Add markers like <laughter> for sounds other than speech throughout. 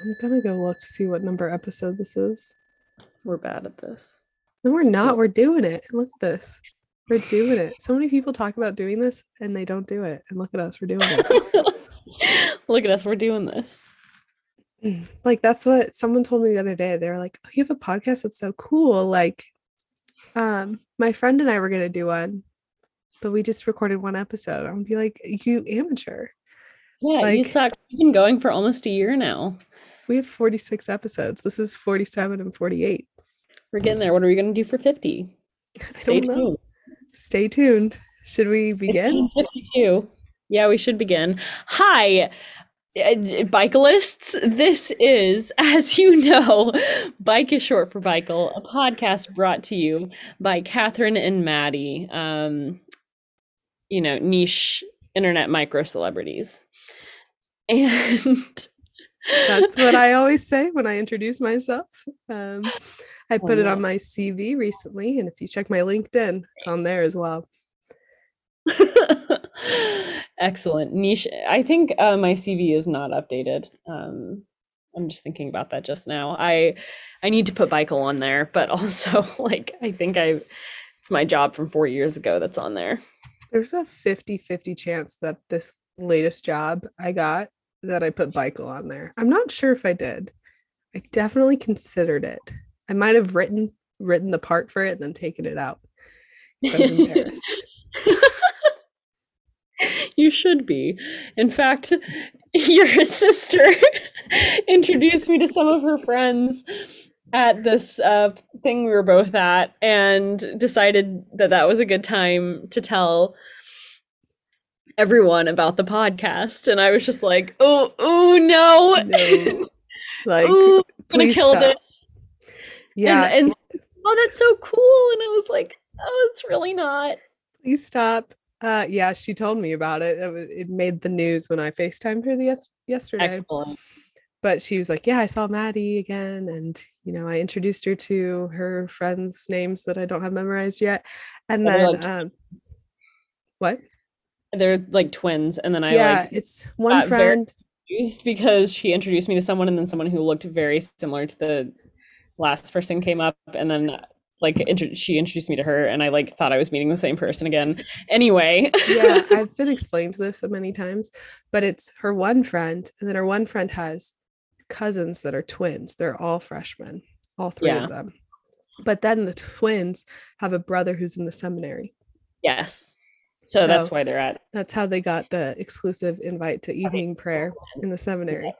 I'm gonna go look to see what number episode this is. We're bad at this. No, we're not. We're doing it. Look at this. We're doing it. So many people talk about doing this and they don't do it. And look at us, we're doing it. <laughs> Look at us, we're doing this. like that's what someone told me the other day. They were like, "Oh, you have a podcast? That's so cool!" Like, um, my friend and I were gonna do one, but we just recorded one episode. I'm be like, "You amateur." Yeah, you suck. You've been going for almost a year now. We have 46 episodes. This is 47 and 48. We're getting there. What are we gonna do for 50? <laughs> Stay know. tuned. Stay tuned. Should we begin? 52. Yeah, we should begin. Hi, uh, Bichaelists. This is, <laughs> as you know, Bike is short for Bichael, a podcast brought to you by Katherine and Maddie, um, you know, niche internet micro celebrities. <laughs> And That's what I <laughs> always say when I introduce myself. Um, I Oh, put it on my CV recently, and if you check my LinkedIn, it's on there as well. <laughs> Excellent. Niche. I think uh, my CV is not updated. Um, I'm just thinking about that just now. I I need to put Bichael on there, but <laughs> also like I think I it's my job from four years ago that's on there. There's a 50 50 chance that this latest job I got that I put Bichael on there. I'm not sure if I did. I definitely considered it. I might have written written the part for it and then taken it out. <laughs> You should be. In fact, <laughs> your sister <laughs> introduced me to some of her friends at this uh, thing we were both at and decided that that was a good time to tell everyone about the podcast. And I was just like, oh, oh no. No. <laughs> Like, Ooh, gonna kill stop. it. yeah, And, and oh, that's so cool. And I was like, oh, it's really not. please stop. Uh, yeah, she told me about it. It, it made the news when I FaceTimed her the yes- yesterday. Excellent. But she was like, "Yeah, I saw Maddie again, and you know, I introduced her to her friends' names that I don't have memorized yet." And then, um, what? They're like twins. And then I yeah, like it's one friend. confused because she introduced me to someone and then someone who looked very similar to the last person came up and then like she introduced me to her and I like thought I was meeting the same person again. Anyway, yeah, <laughs> I've been explained this many times, but it's her one friend, and then her one friend has cousins that are twins. They're all freshmen, all three Yeah. of them. But then the twins have a brother who's in the seminary. yes. So, that's why they're at That's how they got the exclusive invite to evening prayer in the seminary. Yeah.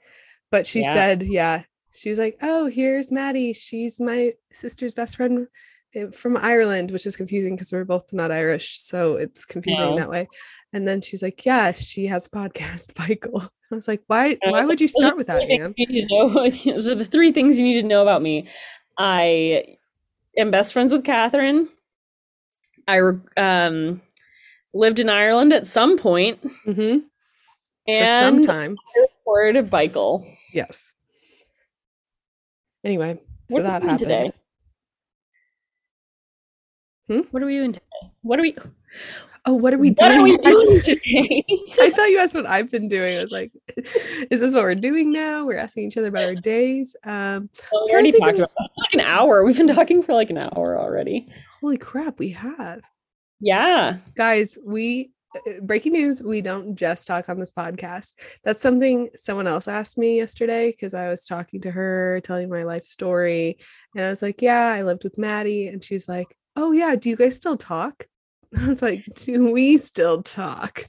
But she Yeah. said, yeah, she was like, oh, here's Maddie. She's my sister's best friend eh, from Ireland, which is confusing because we're both not Irish. So it's confusing No. that way. And then she's like, yeah, she has a podcast, <laughs> Bichael. I was like, why, why would you like, "Those start with that, man? you know- <laughs> Those are the three things you need to know about me. I am best friends with Katherine. I um, lived in Ireland at some point Mm-hmm. For and some time. recorded Bichael. Yes. Anyway, so What are that happened. today? Hmm? What are we doing today? What are we? Oh, what are we doing? What are we I- doing today? <laughs> I thought you asked what I've been doing. I was like, <laughs> is this what we're doing now? We're asking each other about our days. Um, Well, we trying already talked of- about that. Like an hour. We've been talking for like an hour already. holy crap, we have. Yeah. Guys, we uh, breaking news, we don't just talk on this podcast. That's something someone else asked me yesterday because I was talking to her, telling my life story. And I was like, Yeah, I lived with Maddie. And she's like, Oh, yeah, do you guys still talk? <laughs> I was like, Do we still talk?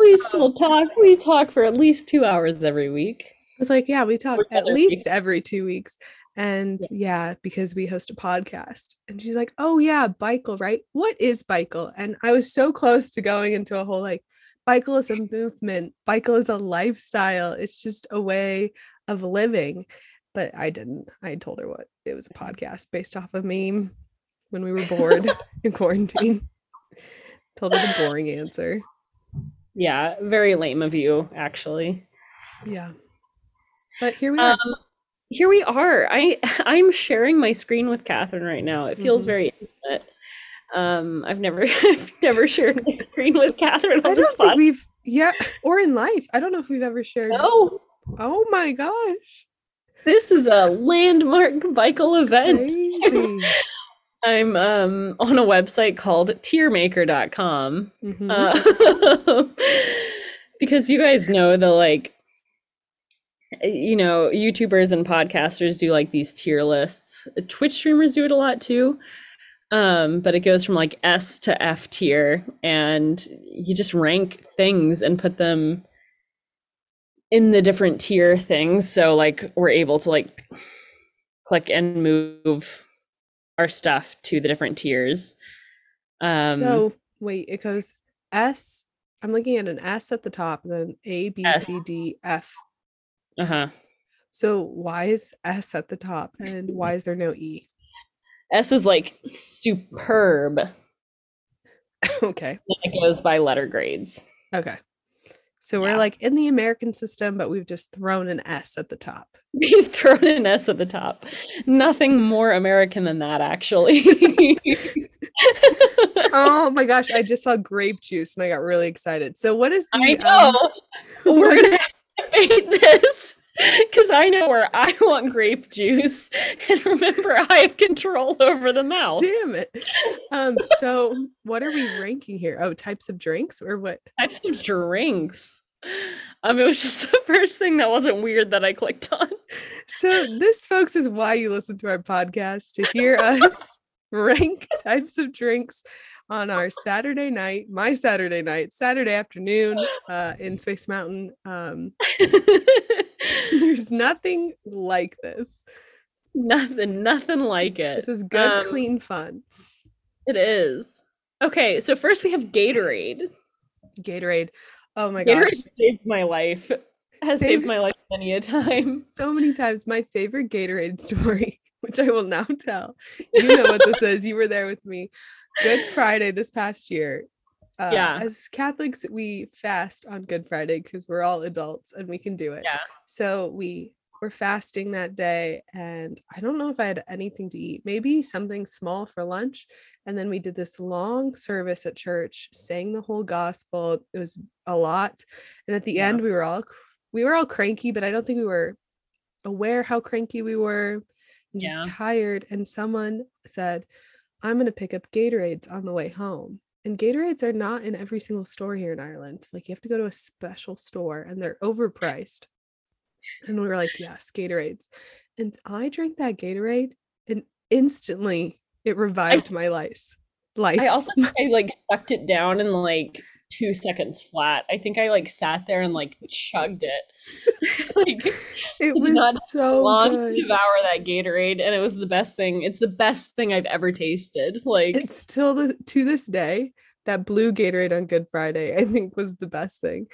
We still talk. We talk for at least two hours every week. I was like, yeah, we talk at least every two weeks. And yeah. because we host a podcast. And she's like, oh, yeah, Bichael, right? What is Bichael? And I was so close to going into a whole like, Bichael is a movement, Bichael is a lifestyle. It's just a way of living. But I didn't. I told her what it was a mm-hmm. podcast based off a meme when we were bored <laughs> in quarantine. Told her the boring answer. Yeah. Very lame of you, actually. Yeah. But here we are. Um, Here we are. I <laughs> I'm sharing my screen with Katherine right now. It feels Mhm. very intimate. Um, I've never <laughs> I've never shared my screen with Katherine I don't think we've yeah, or in life. I don't know if we've ever shared. No. Oh my gosh. This is a landmark Bichael event. <laughs> I'm um, on a website called tiermaker.com. Mm-hmm. Uh, because you guys know the like you know, YouTubers and podcasters do like these tier lists. Twitch streamers do it a lot too. Um, but it goes from like S to F tier, and you just rank things and put them in the different tier things. So like we're able to like click and move our stuff to the different tiers. Um, so wait, it goes S. I'm looking at an S at the top, then A, B, S. C, D, F. Uh huh. So why is S at the top, and why is there no E? S is like superb. <laughs> okay. it goes by letter grades. Okay. So we're yeah. like in the American system, but we've just thrown an S at the top. <laughs> We've thrown an S at the top. Nothing more American than that, actually. <laughs> oh my gosh, I just saw grape juice and I got really excited. So what is the I know. Um, we're gonna <laughs> this because I know where I want grape juice, and remember, I have control over the mouth. Damn it! Um, so what are we ranking here? Oh, types of drinks or what? Types of drinks. Um, it was just <laughs> the first thing that wasn't weird that I clicked on. So this, folks, is why you listen to our podcast to hear us <laughs> rank types of drinks on our Saturday night, my Saturday night, Saturday afternoon uh, in <laughs> Space Mountain. Um, <laughs> <laughs> there's nothing like this. Nothing, nothing like it. This is good, um, clean fun. It is. Okay, so first we have Gatorade. Gatorade. Oh my Gatorade gosh. saved my life. Has saved, saved my life many a time. So many times. My favorite Gatorade story, which I will now tell. You know what this is. You were there with me. Good Friday this past year. Uh, yeah. As Catholics, we fast on Good Friday because we're all adults and we can do it. Yeah. So we were fasting that day, and I don't know if I had anything to eat. Maybe something small for lunch. And then we did this long service at church, sang the whole gospel. It was a lot. And at the yeah. end, we were all we were all cranky, but I don't think we were aware how cranky we were and just yeah. tired. And someone said, I'm going to pick up Gatorades on the way home. And Gatorades are not in every single store here in Ireland. Like you have to go to a special store and they're overpriced. And we were like, yes, Gatorades. And I drank that Gatorade and instantly it revived I, my life. Life. I also I like sucked it down and like two seconds flat. I think I like sat there and like chugged it. <laughs> like it was not so long good. to devour that Gatorade, and it was the best thing. It's the best thing I've ever tasted. Like it's still the to this day that blue Gatorade on Good Friday. I think was the best thing.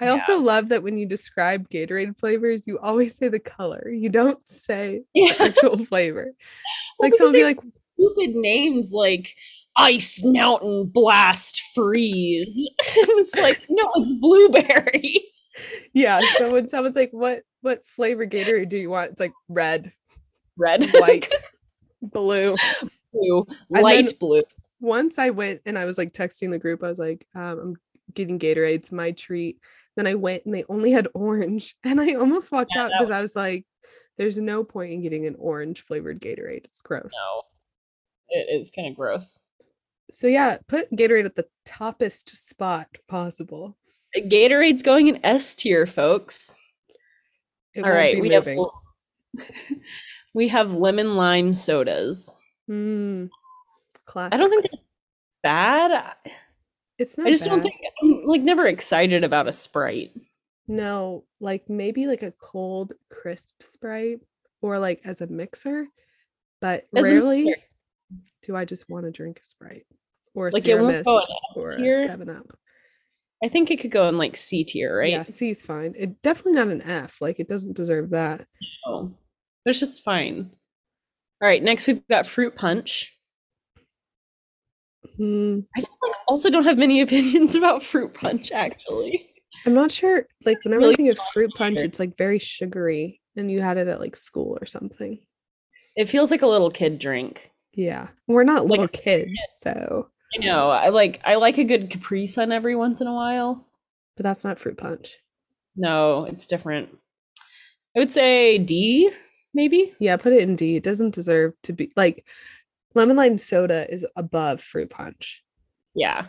Oh, I yeah. also love that when you describe Gatorade flavors, you always say the color. You don't say yeah. the <laughs> actual flavor. Like someone be like stupid names like ice mountain blast freeze. <laughs> it's like, no, it's blueberry. Yeah. So when someone's like, what what flavor Gatorade do you want? It's like red. Red. White. <laughs> blue. Blue. Light blue. Once I went and I was like texting the group, I was like, um, I'm getting Gatorade. It's my treat. Then I went and they only had orange. <laughs> And I almost walked yeah, out because I was like, there's no point in getting an orange flavored Gatorade. It's gross. No. It is kind of gross. So yeah, put Gatorade at the toppest spot possible. Gatorade's going in S tier, folks. It All right, we moving. have <laughs> we have lemon lime sodas. Mm, I don't think it's bad. It's not. I just bad. don't think I'm like never excited about a Sprite. No, like maybe like a cold crisp Sprite or like as a mixer, but as rarely mixer. do I just want to drink a Sprite or like Sierra Mist or a Seven Up. I think it could go in like C tier, right? Yeah, C is fine. It definitely not an F. Like it doesn't deserve that. No, but it's just fine. All right, next we've got fruit punch. Hmm. I just like also don't have many <laughs> opinions about fruit punch. Actually, I'm not sure. Like whenever really I think of fruit punch, it's like very sugary, and you had it at like school or something. It feels like a little kid drink. Yeah, we're not little like, kids, so I know. I like I like a good Capri Sun every once in a while. But that's not fruit punch. No, it's different. I would say D, maybe. Yeah, put it in D. It doesn't deserve to be like lemon lime soda is above fruit punch. Yeah,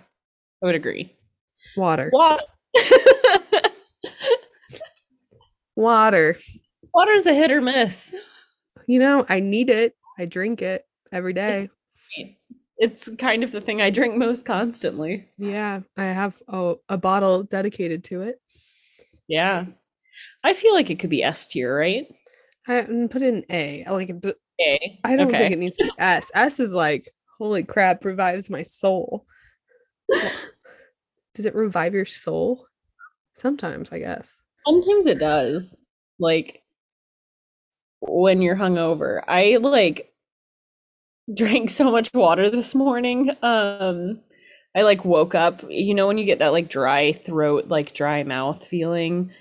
I would agree. Water. <laughs> Water. Water. Water is a hit or miss. You know, I need it. I drink it every day. It's kind of the thing I drink most constantly. Yeah, I have a, a bottle dedicated to it. Yeah. I feel like it could be S tier, right? I mm, put in A. I like it. A. I don't Okay. think it needs to be S. S is like, holy crap, revives my soul. Does it revive your soul? Sometimes, I guess. Sometimes it does. Like when you're hungover. I like drank so much water this morning. Um I like woke up, you know when you get that like dry throat, like dry mouth feeling.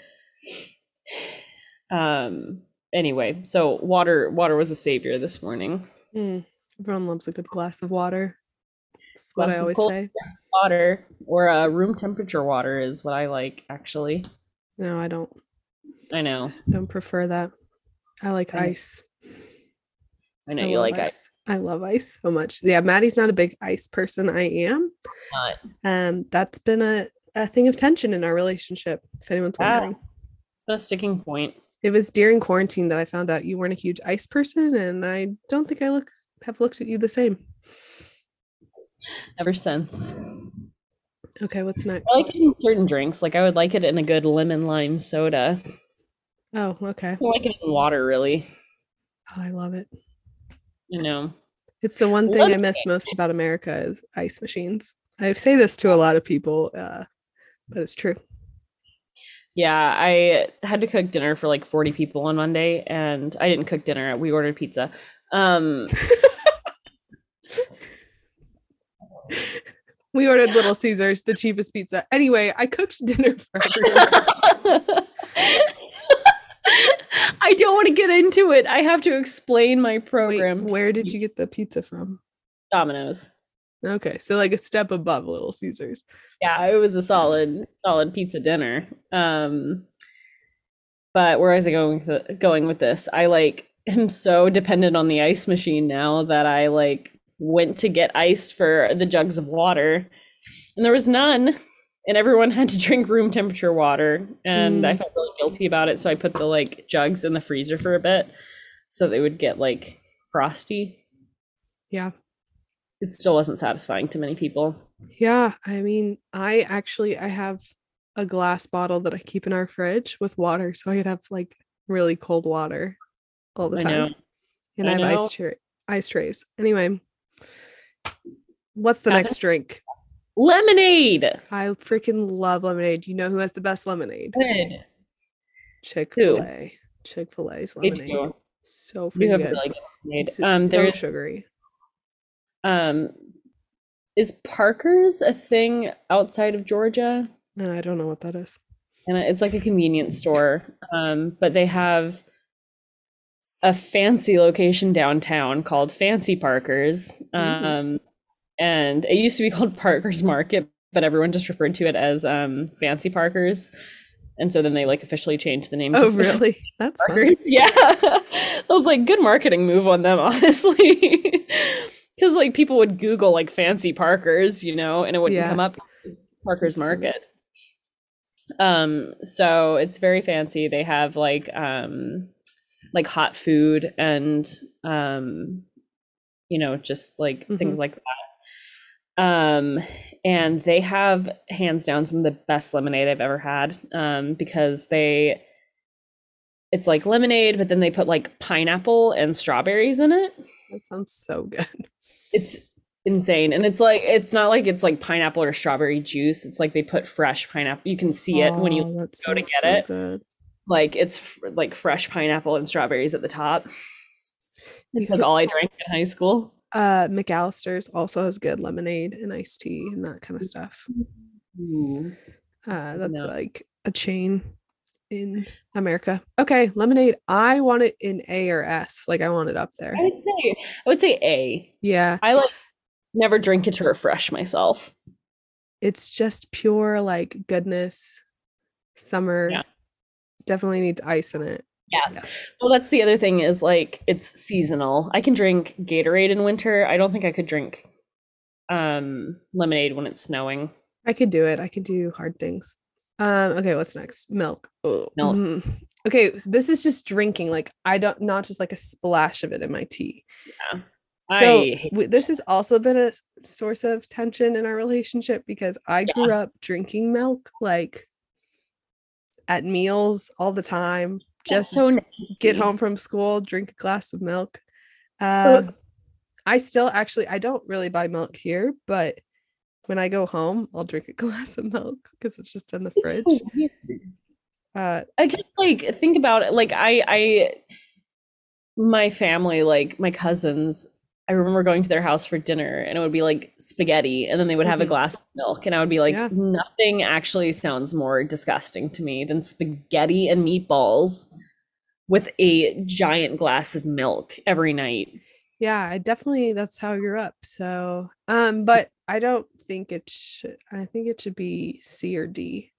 Um anyway, so water water was a savior this morning. Mm, everyone loves a good glass of water. That's what Lots I always say. Water or uh, room temperature water is what I like actually. No, I don't. I know. Don't prefer that. I like I ice. I know I you like ice. I love ice so much. Yeah, Maddie's not a big ice person. I am. Not. Um, that's been a, a thing of tension in our relationship, if anyone's wondering. It's been a sticking point. It was during quarantine that I found out you weren't a huge ice person, and I don't think I look have looked at you the same. Ever since. Okay, what's next? I like it in certain drinks. Like I would like it in a good lemon lime soda. oh, okay. I like it in water, really. Oh, I love it. You know. It's the one thing I miss most about <laughs> America is ice machines. I say this to a lot of people, uh, but it's true. Yeah, I had to cook dinner for like 40 people on Monday, and I didn't cook dinner. We ordered pizza. Um, <laughs> We ordered Little Caesars, the cheapest pizza. Anyway, I cooked <laughs> dinner for everyone. <laughs> I don't want to get into it. I have to explain my Wait, program. where did you get the pizza from? Domino's. Okay, so like a step above Little Caesars. Yeah, it was a solid, solid pizza dinner. Um, but where is it going with going with this? I like <laughs> am so dependent on the ice machine now that I like went to get ice for the jugs of water, and there was none, and everyone <laughs> had to drink room temperature water, and I Mm. felt really guilty about it. So I put the like jugs in the freezer for a bit, so they would get like frosty. Yeah. It still wasn't satisfying to many people. Yeah, I mean, I actually I have a glass bottle that I keep in our fridge with water, so I could have like really cold water all the I time. know. And I I, have ice tra- ice trays. Anyway, what's the Nothing? next drink? Lemonade. I freaking love lemonade. You know who has the best lemonade? Good. Chick Fil A. Chick Fil A's lemonade. So freaking good. really good lemonade. It's Um, so there's sugary. um, is Parker's a thing outside of Georgia? Uh, I don't know what that is. And it's like a convenience store. Um, but they have a fancy location downtown called Fancy Parker's. Mm. Um, and it used to be <laughs> called Parker's Market, but everyone just referred to it as um Fancy Parker's. And so then they like officially changed the name. Oh, really? That's. Parker's. <laughs> Yeah. <laughs> I was like, good marketing move on them, honestly. Because like people would Google like fancy Parkers, you know, and it wouldn't Yeah. come up Parker's Market. Um, so it's very fancy. They have like um like hot food and um you know, just like things like that. Um and they have hands down some of the best lemonade I've ever had. Um because they it's like lemonade, but then they put like pineapple and strawberries in it. That sounds so good. It's insane. And it's like it's not like it's like pineapple or strawberry juice. It's like they put fresh pineapple. You can see it when you Oh, go to get so it. Good. like it's f- like fresh pineapple and strawberries at the top. It's like all I drank in high school. Uh, McAlister's also has good lemonade and iced tea and that kind of stuff. Ooh. Uh, that's No. like a chain in America. Okay, lemonade. I want it in A or S. Like I want it up there. I would say I would say A. Yeah, I like never drink it to refresh myself. it's just pure like goodness. Summer Yeah. definitely needs ice in it, Yeah. Yeah. Well, that's the other thing is like it's seasonal. I can drink Gatorade in winter. I don't think I could drink um lemonade when it's snowing. I could do it. I could do hard things. Um, okay, what's next? Milk. Oh. Milk. mhm. Okay, so this is just drinking. Like I don't not just like a splash of it in my tea. Yeah. So w- this has also been a source of tension in our relationship because I Yeah. grew up drinking milk like at meals all the time. Just so get home from school, drink a glass of milk. Uh, I still actually I don't really buy milk here, but when I go home, I'll drink a <laughs> glass of milk because it's just in the fridge. so. Uh, I just like think about it. Like I, I, my family, like my cousins, I remember going to their house for dinner, and it would be like spaghetti, and then they would have a Mhm. glass of milk, and I would be like, Yeah. nothing actually sounds more disgusting to me than spaghetti and meatballs with a giant glass of milk every night. yeah, I definitely that's how you're up. So, um, but I don't think it should. I think it should be C or D.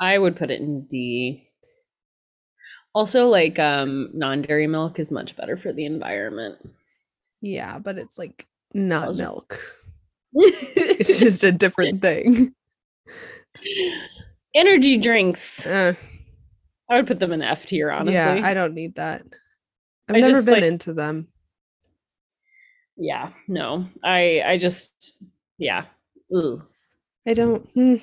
I would put it in D. Also, like um, non-dairy milk is much better for the environment. Yeah, but it's like not was- milk. It's <laughs> just a different thing. Energy drinks. Uh, I would put them in F tier, honestly. yeah, Yeah, I don't need that. I've I never just, been like- into them. Yeah, no. I I just yeah. Ooh. I don't. hmm,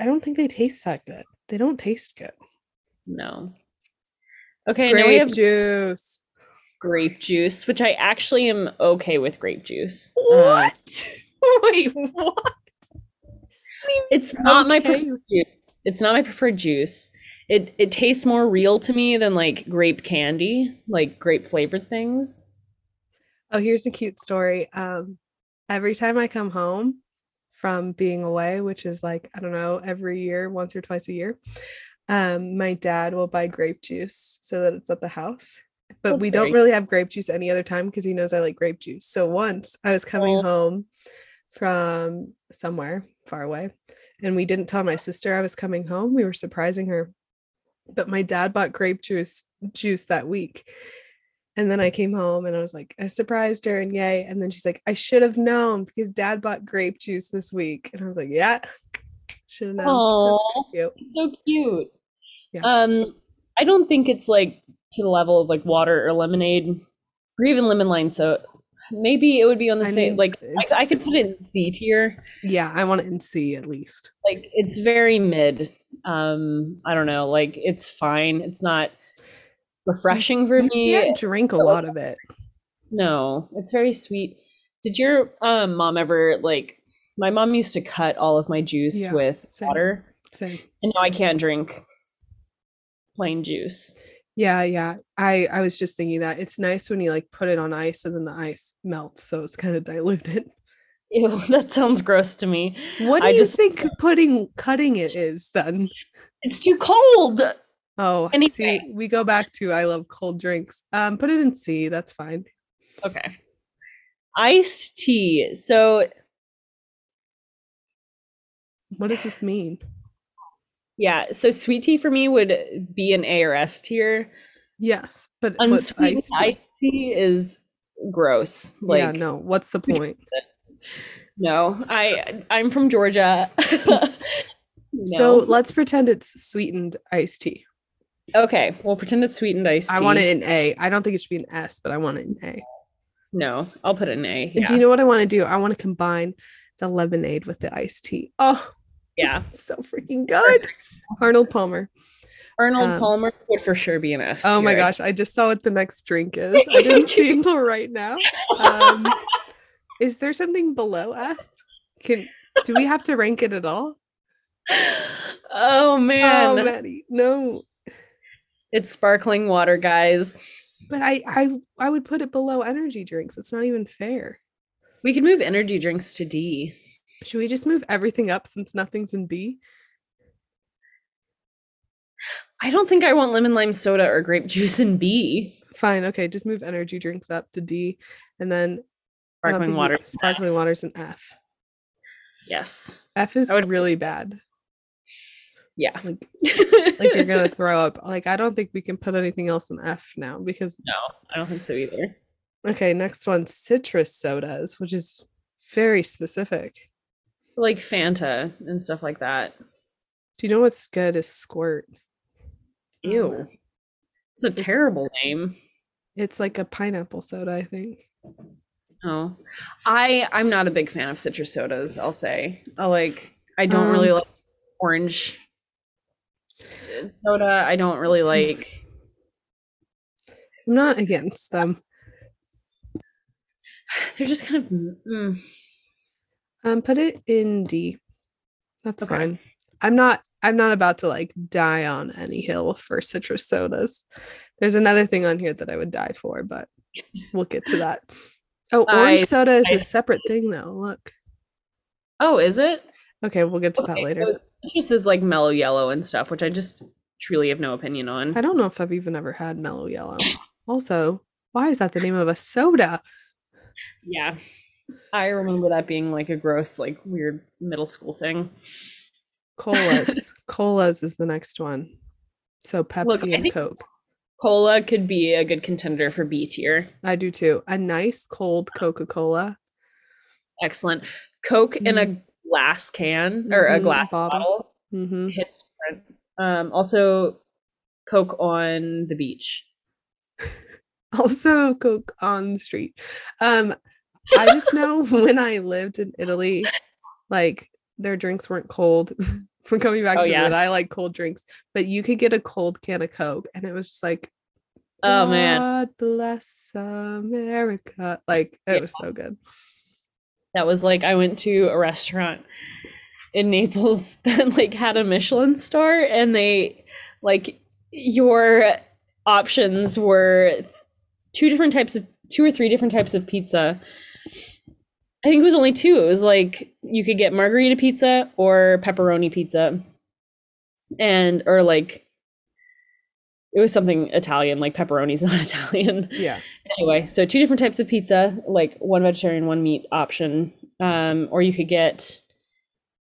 I don't think they taste that good. They don't taste good. No. Okay, now we have juice. Grape juice, which I actually am okay with grape juice. What? <laughs> Wait, what? it's not my preferred juice. It's not my preferred juice. It it tastes more real to me than like grape candy, like grape flavored things. Oh, here's a cute story. Um, every time I come home from being away, which is like, I don't know, every year, once or twice a year, um, my dad will buy grape juice so that it's at the house. But That's we don't really have grape juice any other time because he knows I like grape juice. So once I was coming Oh. home from somewhere far away and we didn't tell my sister I was coming home. We were surprising her. But my dad bought grape juice juice that week. And then I came home and I was like, I surprised her and yay. And then she's like, I should have known because dad bought grape juice this week. And I was like, yeah, should have known. Aw. That's cute. So cute. Yeah. Um, I don't think it's like to the level of like water or lemonade or even lemon lime. So maybe it would be on the I same. mean, Like I, I could put it in C tier. Yeah, I want it in C at least. Like it's very mid. Um, I don't know. Like it's fine. It's not refreshing for You me. can't drink a lot of it. No, it's very sweet. Did your um, mom ever like? My mom used to cut all of my juice Yeah, with same. water, Same. and now I can't drink plain juice. Yeah, yeah. I I was just thinking that it's nice when you like put it on ice and then the ice melts, so it's kind of diluted. <laughs> Ew, that sounds gross to me. What do I you just- think putting cutting it is then? It's too cold. Oh, Anyway. see, we go back to I love cold drinks. Um, put it in C. That's fine. Okay. Iced tea. So What does this mean? Yeah, so sweet tea for me would be an A or S tier. Yes, but Unsweetened iced tea? iced tea is gross. Like yeah, no. What's the point? no, I I'm from Georgia. <laughs> So let's pretend it's sweetened iced tea. okay, we'll pretend it's sweetened iced tea. I want it in A. I don't think it should be an S, but I want it in A. No, I'll put it in A. Yeah. Do you know what I want to do? I want to combine the lemonade with the iced tea. Oh, yeah. <laughs> so freaking good. Arnold Palmer. Arnold Um, Palmer would for sure be an S. Oh my gosh, I just saw what the next drink is. <laughs> I didn't see until right now. Um, is there something below F? Can do we have to rank it at all? Oh man. Oh, Maddie, no. It's sparkling water, guys. But I, I, I would put it below energy drinks. It's not even fair. We could move energy drinks to D. Should we just move everything up since nothing's in B? I don't think I want lemon lime soda or grape <laughs> juice in B. Fine. Okay, just move energy drinks up to D, and then uh, Sparkling water. Sparkling water's an F. Yes. F is would- really bad. Yeah. Like, <laughs> like you're gonna throw up. Like I don't think we can put anything else in F now because no, I don't think so either. Okay, next one, citrus sodas, which is very specific. Like Fanta and stuff like that. Do you know what's good is squirt? Ew. It's a terrible name. It's like a pineapple soda, I think. Oh. I I'm not a big fan of citrus sodas, I'll say. I like I don't um, really like orange soda. I don't really <laughs> like I'm not against them. <sighs> They're just kind of mm. Um put it in D. That's okay. fine. I'm not I'm not about to like die on any hill for citrus sodas. There's another thing on here that I would die for, but we'll get to that. Oh, orange I, soda is I, a separate thing though. Look. Oh, is it? Okay, we'll get to okay, that later. So just is like mellow yellow and stuff, which I just truly have no opinion on. I don't know if I've even ever had mellow yellow. also, why is that the name of a soda? Yeah. I remember that being like a gross, like weird middle school thing. Colas. <laughs> Colas is the next one. So Pepsi Look, and Coke. Cola could be a good contender for B tier. I do too. A nice cold Coca Cola. Excellent. Coke mm. in a mm-hmm. glass can or mm-hmm, a glass bottle, bottle mm-hmm. hits different. Um, also, Coke on the beach. <laughs> also, Coke on the street. Um, I just know <laughs> when I lived in Italy, like their drinks weren't cold. <laughs> From coming back oh, to yeah. that, I like cold drinks, but you could get a cold can of Coke, and it was just like, oh man, God bless America. Like it yeah. was so good. That was like I went to a restaurant in Naples <laughs> that like had a Michelin star, and they like your options were two different types of two or three different types of pizza I think it was only two. It was like you could get margarita pizza or pepperoni pizza. And or like it was something Italian, like pepperoni's <laughs> not Italian. Yeah. Anyway, so two different types of pizza, like one vegetarian, one meat option. Um, or you could get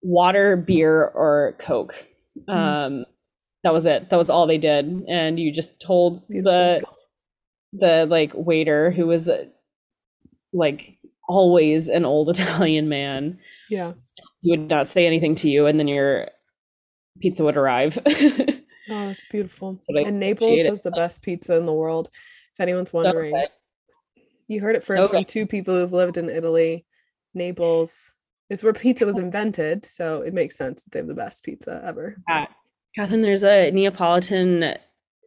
water, beer, or Coke. Mm. Um, that was it. That was all they did. And you just told the the like waiter who was like always an old <laughs> Italian man. Yeah. He would not say anything to you, and then your pizza would arrive. <laughs> oh, that's beautiful. and Naples has the best pizza in the world. If anyone's wondering, so you heard it first so from two people who've lived in Italy. Naples is where pizza was <laughs> invented, so it makes sense that they have the best pizza ever. Yeah. Katherine, there's a Neapolitan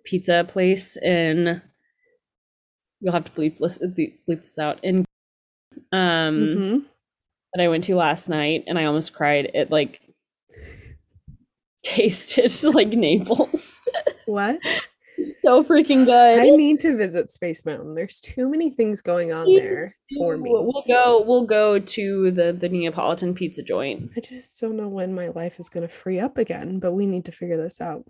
pizza place in. You'll have to bleep bleep this out in um mm-hmm. that I went to last night and I almost cried. It like <laughs> tasted <laughs> like Naples. What? <laughs> so freaking good. I need to visit Space Mountain. There's too many things going on there for me. We'll go we'll go to the the Neapolitan pizza joint. I just don't know when my life is going to free up again, but we need to figure this out.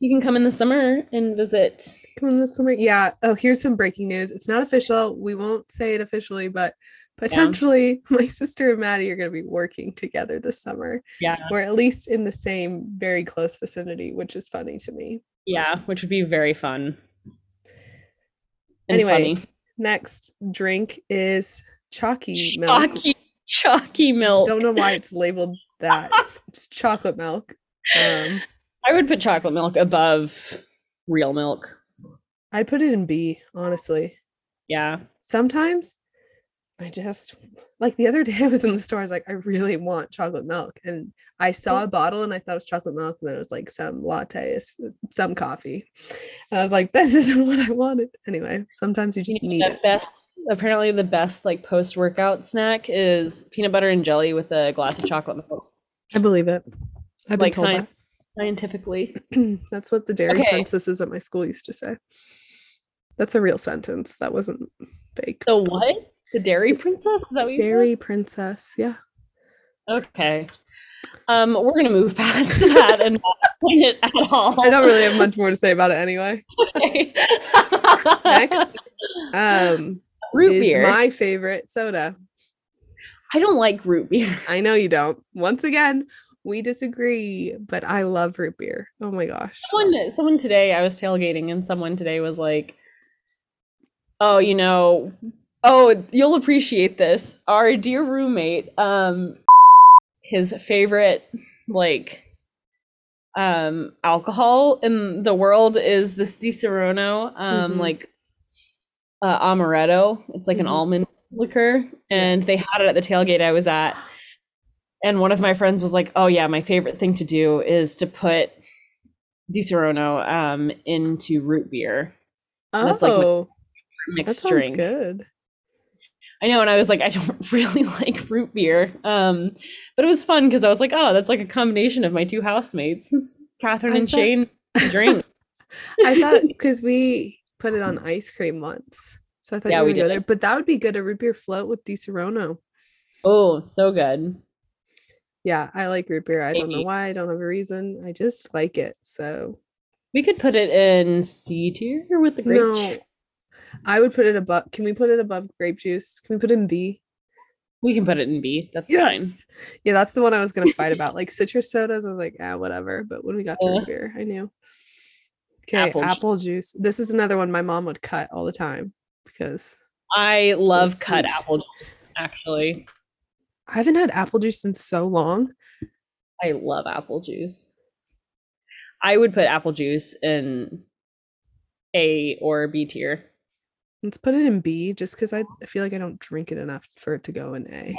You can come in the summer and visit. Come in the summer. Yeah. Oh, here's some breaking news. It's not official. We won't say it officially, but potentially yeah. <laughs> my sister and Maddie are going to be working together this summer. Yeah. Or at least in the same very close vicinity, which is funny to me. Yeah, which would be very fun. anyway, funny. next drink is chalky milk. Chalky, chalky milk. Don't know why it's labeled that. <laughs> it's chocolate milk. Um, I would put chocolate milk above real milk. I'd put it in B, honestly. Yeah. Sometimes I just like the other <laughs> day I was in the store, I was like, I really want chocolate milk. And I saw a bottle and I thought it was chocolate milk, and then it was like some latte, some coffee. And I was like, this <laughs> isn't what I wanted. Anyway, sometimes you just need the best apparently the best like post workout snack is peanut butter and jelly with a glass of chocolate milk. I believe it. I've been like told that scientifically. <clears throat> That's what the dairy okay. princesses at my school used to say. That's a real sentence. That wasn't fake. The what? The dairy princess? Is that what Dairy said? Dairy princess, yeah. Okay. Um, we're gonna move past <laughs> that and not explain it at all. I don't really have much more to say about it anyway. <laughs> Okay. Next, um, <laughs> root beer. Is my favorite soda. I don't like root beer. I know you don't. Once again, we disagree, but I love root beer. Oh my gosh. Someone, someone today, I was tailgating, and someone today was like, "Oh, you know, oh, you'll appreciate this. Our dear roommate, um, his favorite like um alcohol in the world is this Disaronno, um, Mhm. like uh, amaretto. It's like an Mhm. almond liquor, and they had it at the tailgate I was at. And one of my friends was like, "Oh yeah, my favorite thing to do is to put Disaronno um into root beer, Oh, That's like that mixed drink." good. I know, and I was like, I don't <laughs> really like root beer, um, but it was fun because I was like, oh, that's like a combination of my two housemates, Katherine I and thought- Shane. <laughs> Drink. I thought <laughs> because we put it on ice cream once. So I thought Yeah, we gonna go did. there. But that would be good, a root beer float with Disaronno. oh, so good. Yeah, I like root beer. I don't know why. I don't have a reason. I just like it. So We could put it in C tier with the grape. no, juice. I would put it above. Can we put it above grape juice? Can we put it in B? We can put it in B. That's fine. Yeah, that's the one I was gonna fight about. Like citrus sodas, I was like, ah, whatever. But when we got to Uh, root beer, I knew. Okay, apple apple, ju- juice. This is another one my mom would cut all the time because I love cut apple juice. Actually, I haven't had apple juice in so long. I love apple juice. I would put apple juice in A or B tier. Let's put it in B just because I feel like I don't drink it enough for it to go in A.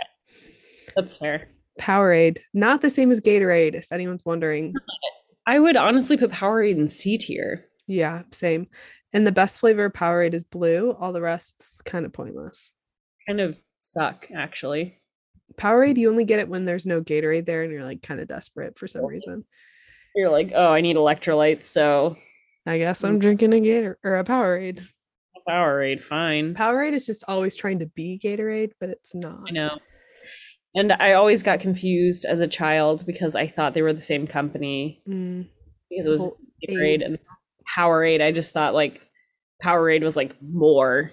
That's fair. Powerade, not the same as Gatorade, if anyone's wondering. <laughs> I would honestly put Powerade in C tier. Yeah, same. And the best flavor of Powerade is blue. All the rest's kind of pointless. Kind of suck, actually. Powerade, you only get it when there's no Gatorade there and you're like kind of desperate for some reason. You're like, oh, I need electrolytes, so I guess I'm drinking a Gator or a Powerade. Powerade, fine. Powerade is just always trying to be Gatorade, but it's not. I know. And I always got confused as a child because I thought they were the same company Mm, because it was Whole Gatorade Aid. and Powerade. I just thought like Powerade was like more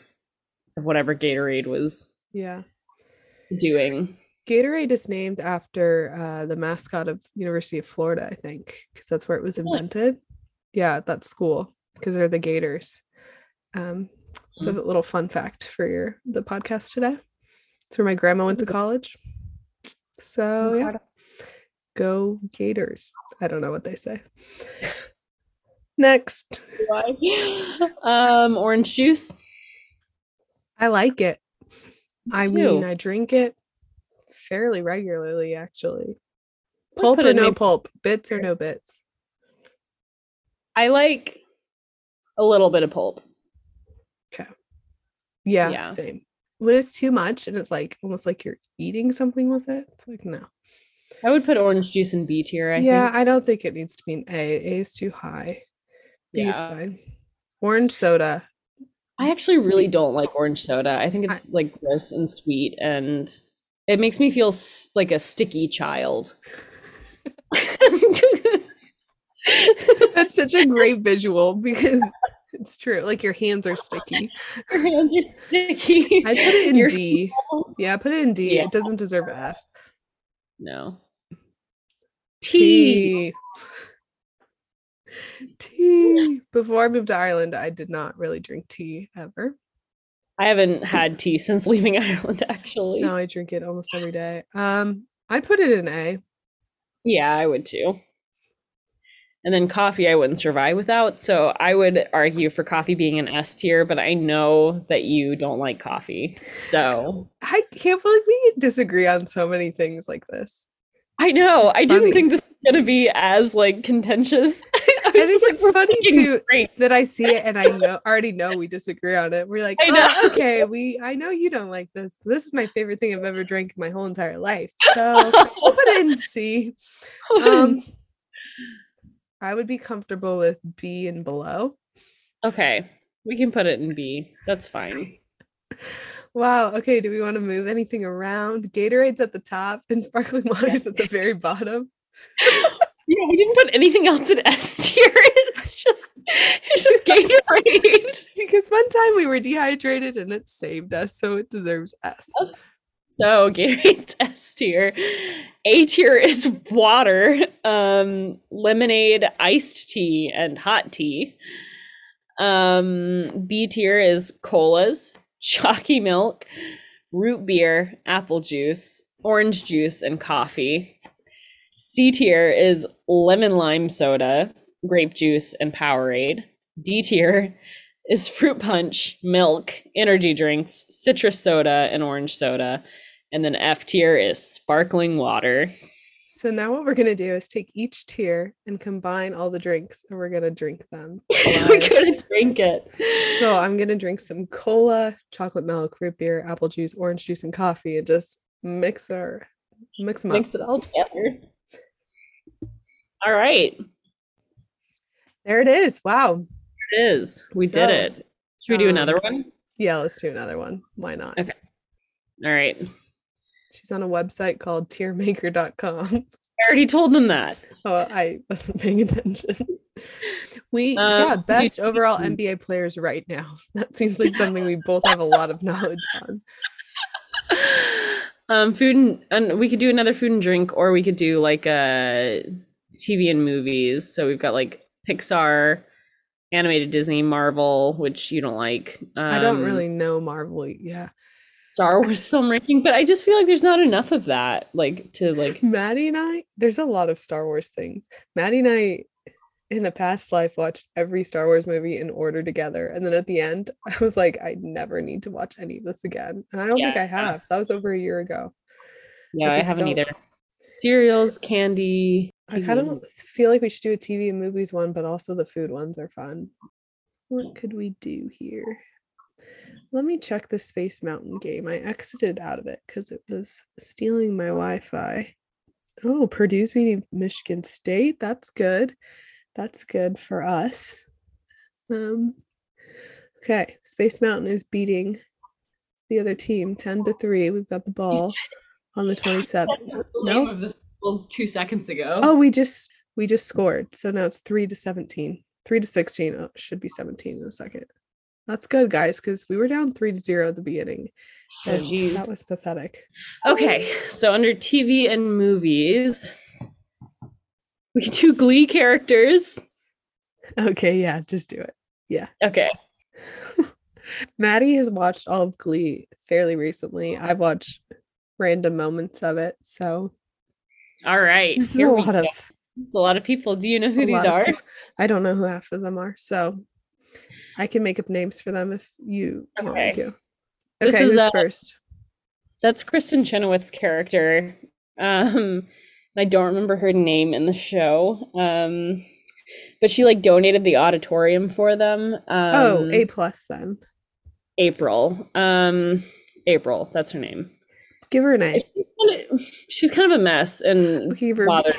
of whatever Gatorade was yeah. doing. Gatorade is named after uh, the mascot of University of Florida, I think, because that's where it was invented. Yeah, at that school because they're the Gators. Um, it's a little fun fact for your the podcast today. It's where my grandma went to college. So yeah, go Gators. I don't know what they say. <laughs> Next, <laughs> um, orange juice. I like it. I mean. I drink it fairly regularly, actually. Pulp or no pulp? Bits or no bits? I like a little bit of pulp. Yeah, Yeah. same. When it's too much and it's like almost like you're eating something with it, it's like no. I would put orange juice in B tier. I yeah, think. I don't think it needs to be an A. A is too high. B is Yeah. fine. Orange soda. I actually really don't like orange soda. I think I- it's like gross and sweet, and it makes me feel s- like a sticky child. That's such a great visual because it's true. Like your hands are sticky. Your hands are sticky. I put it in You're D. Yeah, put it in D. Yeah. It doesn't deserve F. No. Tea. Tea. Before I moved to Ireland, I did not really drink tea ever. I haven't had tea since leaving <laughs> Ireland, actually. Now I drink it almost every day. Um, I'd put it in A. Yeah, I would too. And then coffee, I wouldn't survive without. So I would argue for coffee being an S tier, but I know that you don't like coffee. So I can't believe we disagree on so many things like this. I know. It's I didn't think this was going to be as like contentious. <laughs> Think like, it's funny too great. that I see it and I know <laughs> already know we disagree on it. We're like, oh, okay, we I know you don't like this. This is my favorite thing I've ever drank in my whole entire life. <laughs> So we'll put it in C. Um, I would be comfortable with B and below. okay, we can put it in B. That's fine. Wow. Okay. Do we want to move anything around? Gatorade's at the top and sparkling water's at the very bottom. <laughs> Yeah, we didn't put anything else in <laughs> S tier. It's just, it's just Gatorade. <laughs> Because one time we were dehydrated and it saved us, so it deserves S. So Gatorade's S tier. A tier is water, um, lemonade, iced tea, and hot tea. Um, B tier is colas, chalky milk, root beer, apple juice, orange juice, and coffee. C tier is lemon lime soda, grape juice, and Powerade. D tier is fruit punch, milk, energy drinks, citrus soda, and orange soda. And then F tier is sparkling water. So now what we're gonna do is take each tier and combine all the drinks, and we're gonna drink them. <laughs> we're gonna drink it. So I'm gonna drink some cola, chocolate milk, root beer, apple juice, orange juice, and coffee, and just mix our mix them mix up. it all together. All right, There it is. Wow. it is. We So, did it. Should we do um, another one? Yeah, let's do another one. Why not? Okay. All right. She's on a website called tiermaker.com. I already told them that. Oh, I wasn't paying attention. We Um, yeah, best overall NBA players right now. <laughs> That seems like something we both have a lot of knowledge on. <laughs> um, food and, and we could do another food and drink, or we could do like uh TV and movies. So we've got like Pixar, animated Disney, Marvel, which you don't like. Um, I don't really know Marvel. Yeah. Star Wars <laughs> film ranking, but I just feel like there's not enough of that. Like to like Maddie and I, there's a lot of Star Wars things. Maddie and I, in a past life, watched every Star Wars movie in order together. And then at the end, <laughs> I was like, I never need to watch any of this again. And I don't think I have. That was over a year ago. yeah, I, just haven't don't- either. Cereals, candy. I kind of feel like we should do a TV and movies one, but also the food ones are fun. What could we do here? Let me check the Space Mountain game. I exited out of it because it was stealing my Wi Fi. Oh, Purdue's beating Michigan State. That's good. That's good for us. Um, okay, Space Mountain is beating the other team 10 to 3. We've got the ball <laughs> on the <laughs> 27th. The No? of this was two seconds ago. Oh, we just we just scored. So now it's 3 to 17. 3 to 16. Oh, should be 17 in a second. That's good, guys, because we were down 3 to 0 at the beginning. Oh, And geez. that was pathetic. Okay, so under TV and movies, we can <laughs> do Glee characters. Okay, yeah, just do it. Yeah. Okay, <laughs> Maddie has watched all of Glee fairly recently. I've watched random moments of it. So all right. this is a lot go. of It's a lot of people. Do you know who these are? I don't know who half of them are. So I can make up names for them if you want me Okay. to. This Okay, is, who's uh, first? That's Kristin Chenoweth's character. Um, I don't remember her name in the show. Um, but she like donated the auditorium for them. Um, oh, A plus then. April. Um, April. That's her name. Give her an A. She's kind of a mess and give her a B. bothered.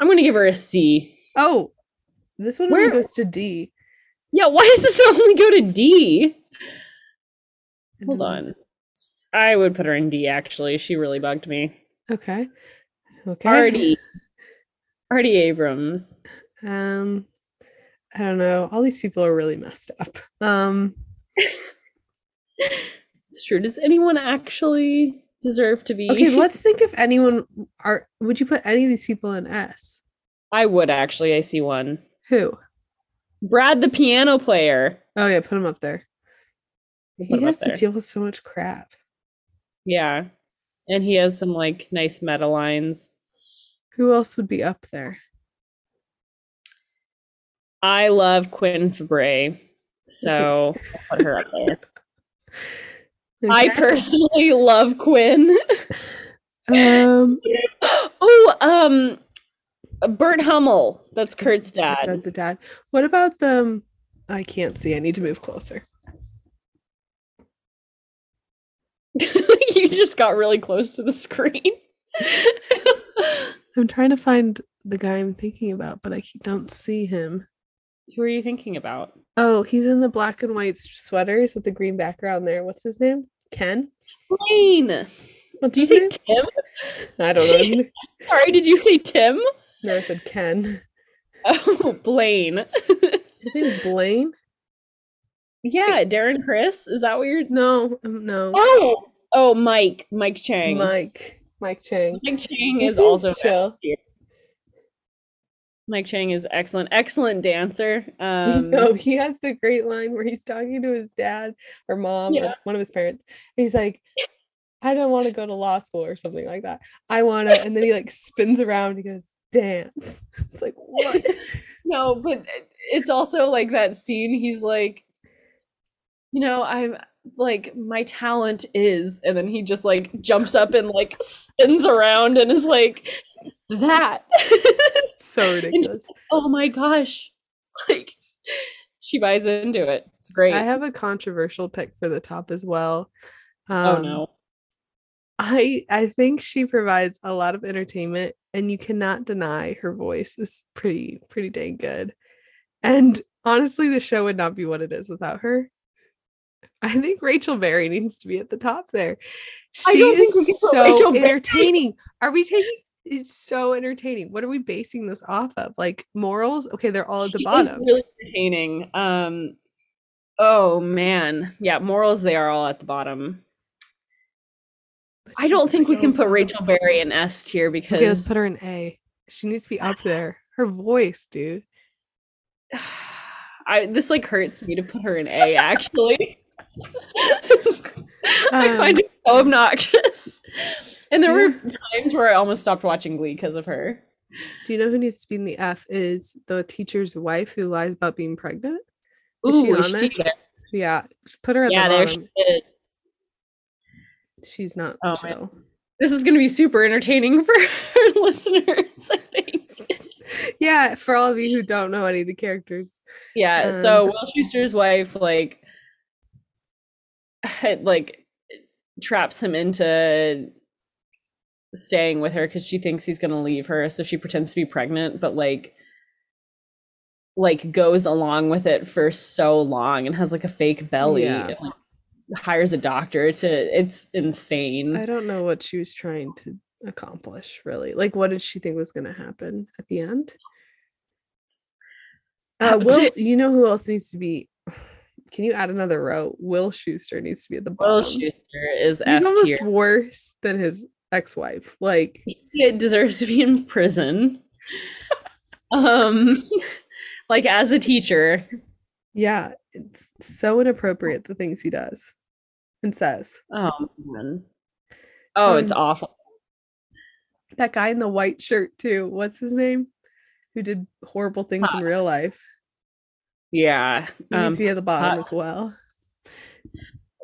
I'm gonna give her a C. Oh, this one Where- only goes to D. Yeah, why does this <laughs> only go to D? Hold on. I would put her in D actually. She really bugged me. Okay. Okay. Artie. <laughs> Artie Abrams. Um, I don't know. All these people are really messed up. Um, <laughs> It's true. Does anyone actually deserve to be? okay, <laughs> let's think if anyone are. Would you put any of these people in S? I would actually. I see one. Who? Brad, the piano player. Oh yeah, put him up there. He has to there. deal with so much crap. Yeah, and he has some like nice meta lines. Who else would be up there? I love Quinn Fabray, so I'll put her up there. <laughs> I personally <laughs> love Quinn. um <gasps> oh, um, Burt Hummel. That's Kurt's dad. the dad. What about them? I can't see. I need to move closer. <laughs> you just got really close to the screen. I'm trying to find the guy I'm thinking about, but I don't see him. Who are you thinking about? Oh, he's in the black and white sweaters with the green background there. What's his name? Ken? Blaine. What's Did you say? Tim? I don't know. <laughs> Sorry, did you say Tim? no, I said Ken. Oh, Blaine. <laughs> His name's Blaine? yeah, Darren Criss. Is that what you're? No, um, no. Oh, Oh, Mike, Mike Chang. Mike, Mike Chang. Mike Chang He is also chill. Mike Chang is excellent, excellent dancer. <laughs> Um, no, he has the great line where he's talking to his dad or mom Yeah. or one of his parents. He's like, I don't want to go to law school or something like that. I want to. And then he like spins around. He goes, dance. <laughs> It's like, what? <laughs> no, but it's also like that scene. He's like, you know, I'm like my talent is, and then he just like jumps up and like spins around and is like that. So <laughs> ridiculous. oh my gosh, <laughs> like she buys into it. It's great. I have a controversial pick for the top as well. oh Um, no. I I think she provides a lot of entertainment and you cannot deny her voice is pretty pretty dang good. And honestly the show would not be what it is without her. I think Rachel Berry needs to be at the top there. I She don't think is we can put so Rachel Berry. entertaining. Are we taking it's so entertaining. What are we basing this off of? Like morals? Okay, they're all at the She bottom. really entertaining. Um oh man. Yeah, morals they are all at the bottom. But I don't think we can put. Rachel Berry in S tier because Okay, let's put her in A. She needs to be up there. Her voice, dude. <sighs> I this like hurts me to put her in A actually. <laughs> <laughs> I Um, find it so obnoxious. And there were times where I almost stopped watching Glee because of her. Do you know who needs to be in the F? Is the teacher's wife who lies about being pregnant? Is Ooh, she she? Yeah, put her at Yeah, the there bottom. she is. She's not Oh, chill. This is going to be super entertaining for <laughs> our listeners, I think. <laughs> yeah, for all of you who don't know any of the characters. Yeah, so Um, Will Schuester's wife like <laughs> like traps him into staying with her because she thinks he's gonna leave her, so she pretends to be pregnant, but like like goes along with it for so long and has like a fake belly Yeah. and like hires a doctor to it's insane. I don't know what she was trying to accomplish, really. Like, what did she think was going to happen at the end? Uh, Uh, Will, you know who else needs to be? Can you add another row? Will Schuester needs to be at the bottom. Will. Schuester is He's F almost worse than his ex-wife. Like, He deserves to be in prison. <laughs> um <laughs> like as a teacher. Yeah, it's so inappropriate the things he does and says. Oh man. Oh, it's Um, awful. That guy in the white shirt too. What's his name? Who did horrible things in real life? Yeah. He needs Um, to be at the bottom uh, as well.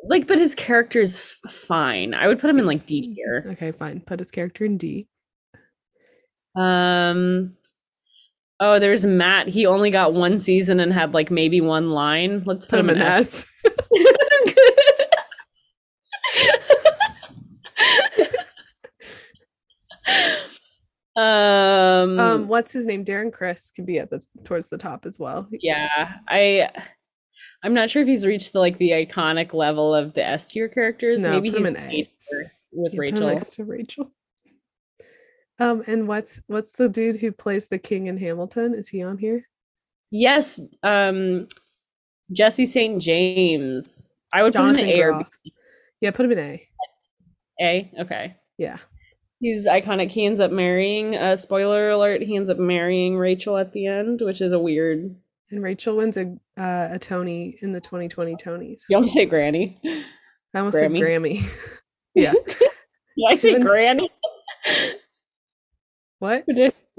like but his character's f- fine. I would put him in like D tier. Okay, fine. Put his character in D. Um Oh, there's Matt. He only got one season and had like maybe one line. Let's put, Put him in S. S. <laughs> <laughs> um, Um, what's his name? Darren Criss can be at the towards the top as well. yeah, I I'm not sure if he's reached the like the iconic level of the S tier characters. No, Maybe he's an A. With Yeah, Rachel. next to Rachel. Um, and what's what's the dude who plays the king in Hamilton? Is he on here? Yes, um Jesse St. James. I would put him in A or Groff. Yeah, put him in A. B. A. Okay. Yeah. He's iconic. He ends up marrying, uh, spoiler alert, he ends up marrying Rachel at the end, which is a weird. And Rachel wins a uh, a Tony in the 2020 Tonys. You don't say granny. I almost Grammy. said Grammy. <laughs> yeah. Did I She say wins- granny? What?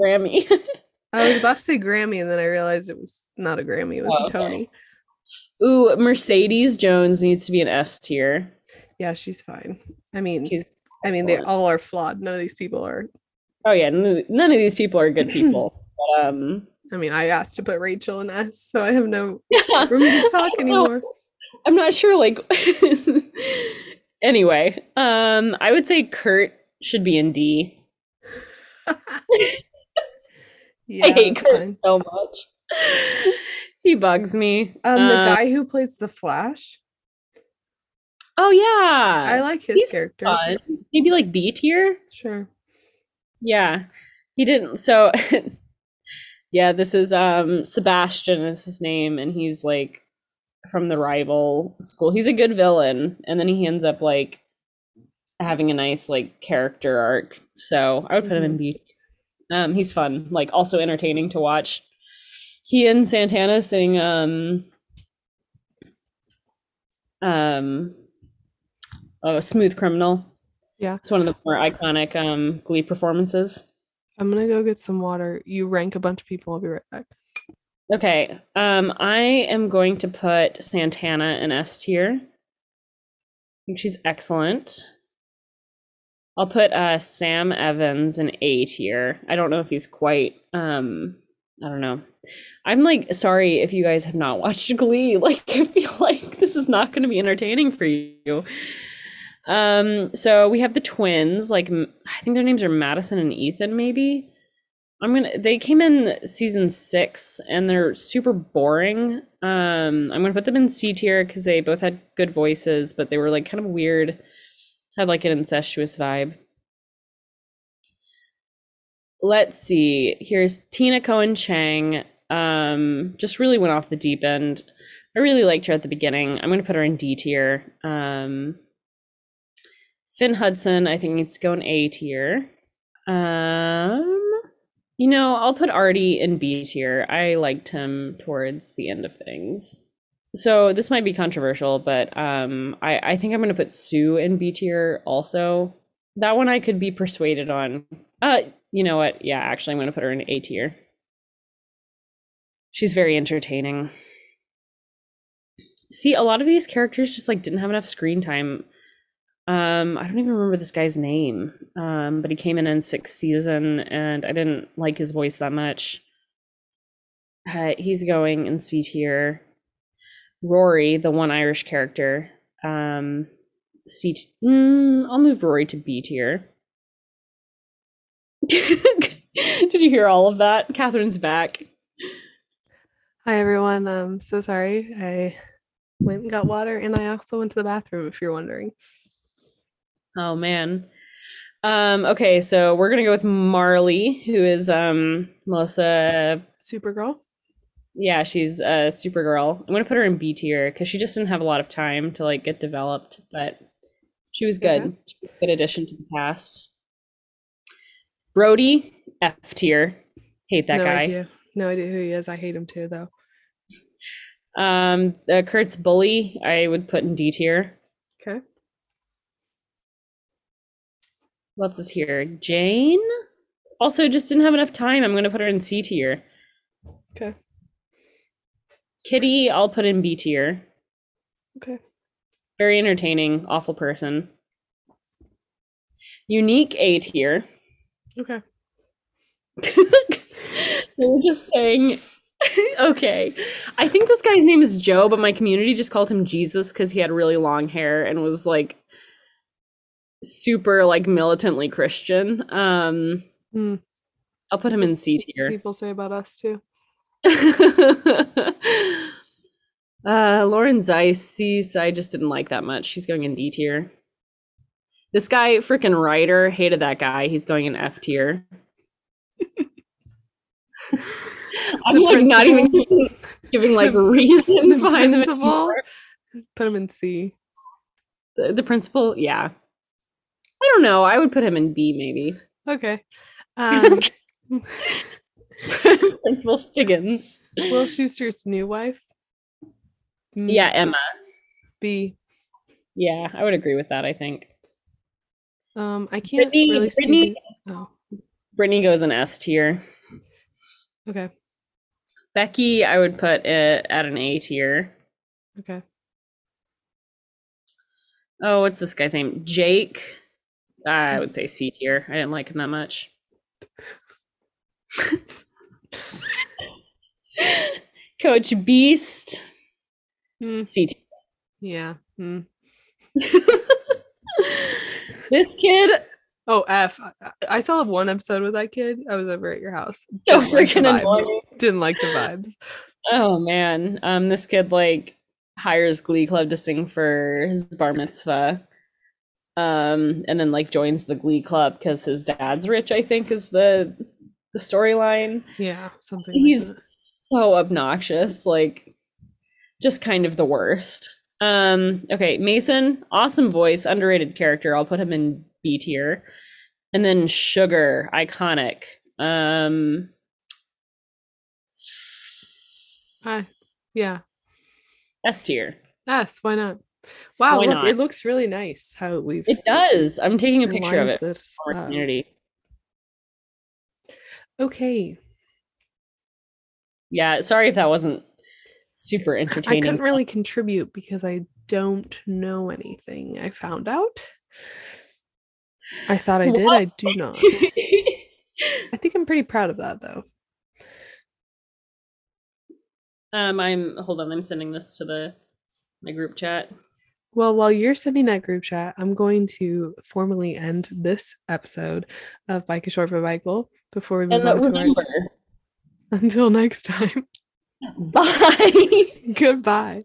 Grammy. I was about to say Grammy, and then I realized it was not a Grammy; it was Oh, a okay. Tony. Ooh, Mercedes Jones needs to be an S tier. Yeah, she's fine. I mean, She's I mean, they all are flawed. None of these people are. Oh yeah, none, of these people are good people. <laughs> But, um, I mean, I asked to put Rachel in S, so I have no <laughs> room to talk anymore. I'm not sure. Like, <laughs> anyway, um, I would say Kurt should be in D. yeah, I hate Kurt fine. so much. he bugs me. Um, the Uh, guy who plays the Flash, Oh yeah, I like his he's character. fun. Maybe like B tier. Sure. Yeah, he didn't. So, <laughs> yeah, this is um Sebastian is his name, and he's like from the rival school. He's a good villain, and then he ends up like having a nice like character arc. So I would put him in B. Um, he's fun, like also entertaining to watch. He and Santana sing um um oh Smooth Criminal. Yeah. It's one of the more iconic um Glee performances. I'm gonna go get some water. You rank a bunch of people. I'll be right back. Okay. Um, I am going to put Santana in S tier. I think she's excellent. I'll put uh Sam Evans in A tier. I don't know if he's quite um I don't know. I'm like sorry if you guys have not <laughs> watched Glee. Like I feel like this is not going to be entertaining for you. Um so we have the twins like I think their names are Madison and Ethan maybe. I'm to they came in season 6 and they're super boring. Um I'm to put them in C tier cuz they both had good voices but they were like kind of weird had like an incestuous vibe. Let's see. Here's Tina Cohen Chang. Um, just really went off the deep end. I really liked her at the beginning. I'm gonna put her in D tier. Um, Finn Hudson, I think needs going A tier. Um, you know, I'll put Artie in B tier. I liked him towards the end of things. So this might be controversial, but um, I, I think I'm going to put Sue in B tier also. That one I could be persuaded on. Uh, you know what? Yeah, actually, I'm going to put her in A tier. She's very entertaining. See, a lot of these characters just like didn't have enough screen time. Um, I don't even remember this guy's name. Um, but he came in in sixth season, and I didn't like his voice that much. Uh, he's going in C tier. Rory, the one Irish character, um, C. T- mm, I'll move Rory to B tier. <laughs> Did you hear all of that? Katherine's back. Hi everyone. I'm so sorry. I went and got water, and I also went to the bathroom. If you're wondering. Oh man. Um. Okay, so we're gonna go with Marley, who is um Melissa Supergirl yeah, she's a Supergirl. I'm gonna put her in B tier because she just didn't have a lot of time to like get developed, but she was good. Okay. She was a good addition to the cast. Brody, F tier. Hate that no guy. idea. No idea who he is. I hate him too, though. Um, uh, Kurt's bully, I would put in D tier. Okay. What's this here? Jane. Also, just didn't have enough time. I'm gonna put her in C tier. Okay. Kitty, I'll put in B tier. Okay. Very entertaining, awful person. Unique A tier. Okay. <laughs> We're just saying <laughs> okay. I think this guy's name is Joe, but my community just called him Jesus because he had really long hair and was like super like militantly Christian. Um Hmm. I'll put That's him in C tier. People say about us too. <laughs> uh Lauren Zeiss, I just didn't like that much. She's going in D tier. This guy, freaking writer, hated that guy. He's going in F tier. <laughs> I'm The like not even giving, giving like <laughs> reasons the behind the principal. Put him in C. The, the principal, yeah. I don't know. I would put him in B maybe. Okay. <laughs> Um, <laughs> Principal Figgins. Will Schuester's new wife. Yeah, Emma. B. Yeah, I would agree with that. I think Um, I can't Brittany- really. Brittany- Oh, Brittany goes in S tier. okay. Becky, I would put it at an A tier. Okay. Oh, what's this guy's name? Jake. I would say C tier. I didn't like him that much. <laughs> Coach Beiste. Hmm, C tier. yeah. hmm. <laughs> this kid Oh, F. I, I still have one episode with that kid. I was over at your house. <laughs> so Didn't like the freaking vibes. annoying. Didn't like the vibes. Oh man, um, this kid like hires Glee Club to sing for his bar mitzvah, um, and then like joins the Glee Club because his dad's rich. I think is the the storyline. Yeah, something. He's like so obnoxious, like just kind of the worst. Um, okay, Mason, awesome voice, underrated character. I'll put him in B tier. And then Sugar, iconic. Um uh, yeah. S tier. S, why not? Wow, look, it looks really nice how we've It does. I'm taking a picture of it this for our community. Okay. Yeah, sorry if that wasn't super entertaining. I couldn't really contribute because I don't know anything. I found out. I thought I did. I do not. I think I'm pretty proud of that though. um, I'm hold on, I'm sending this to the my group chat. Well, while you're sending that group chat, I'm going to formally end this episode of Bike is Short for Michael before we move And on to remember, our <laughs> until next time. <laughs> bye. Goodbye.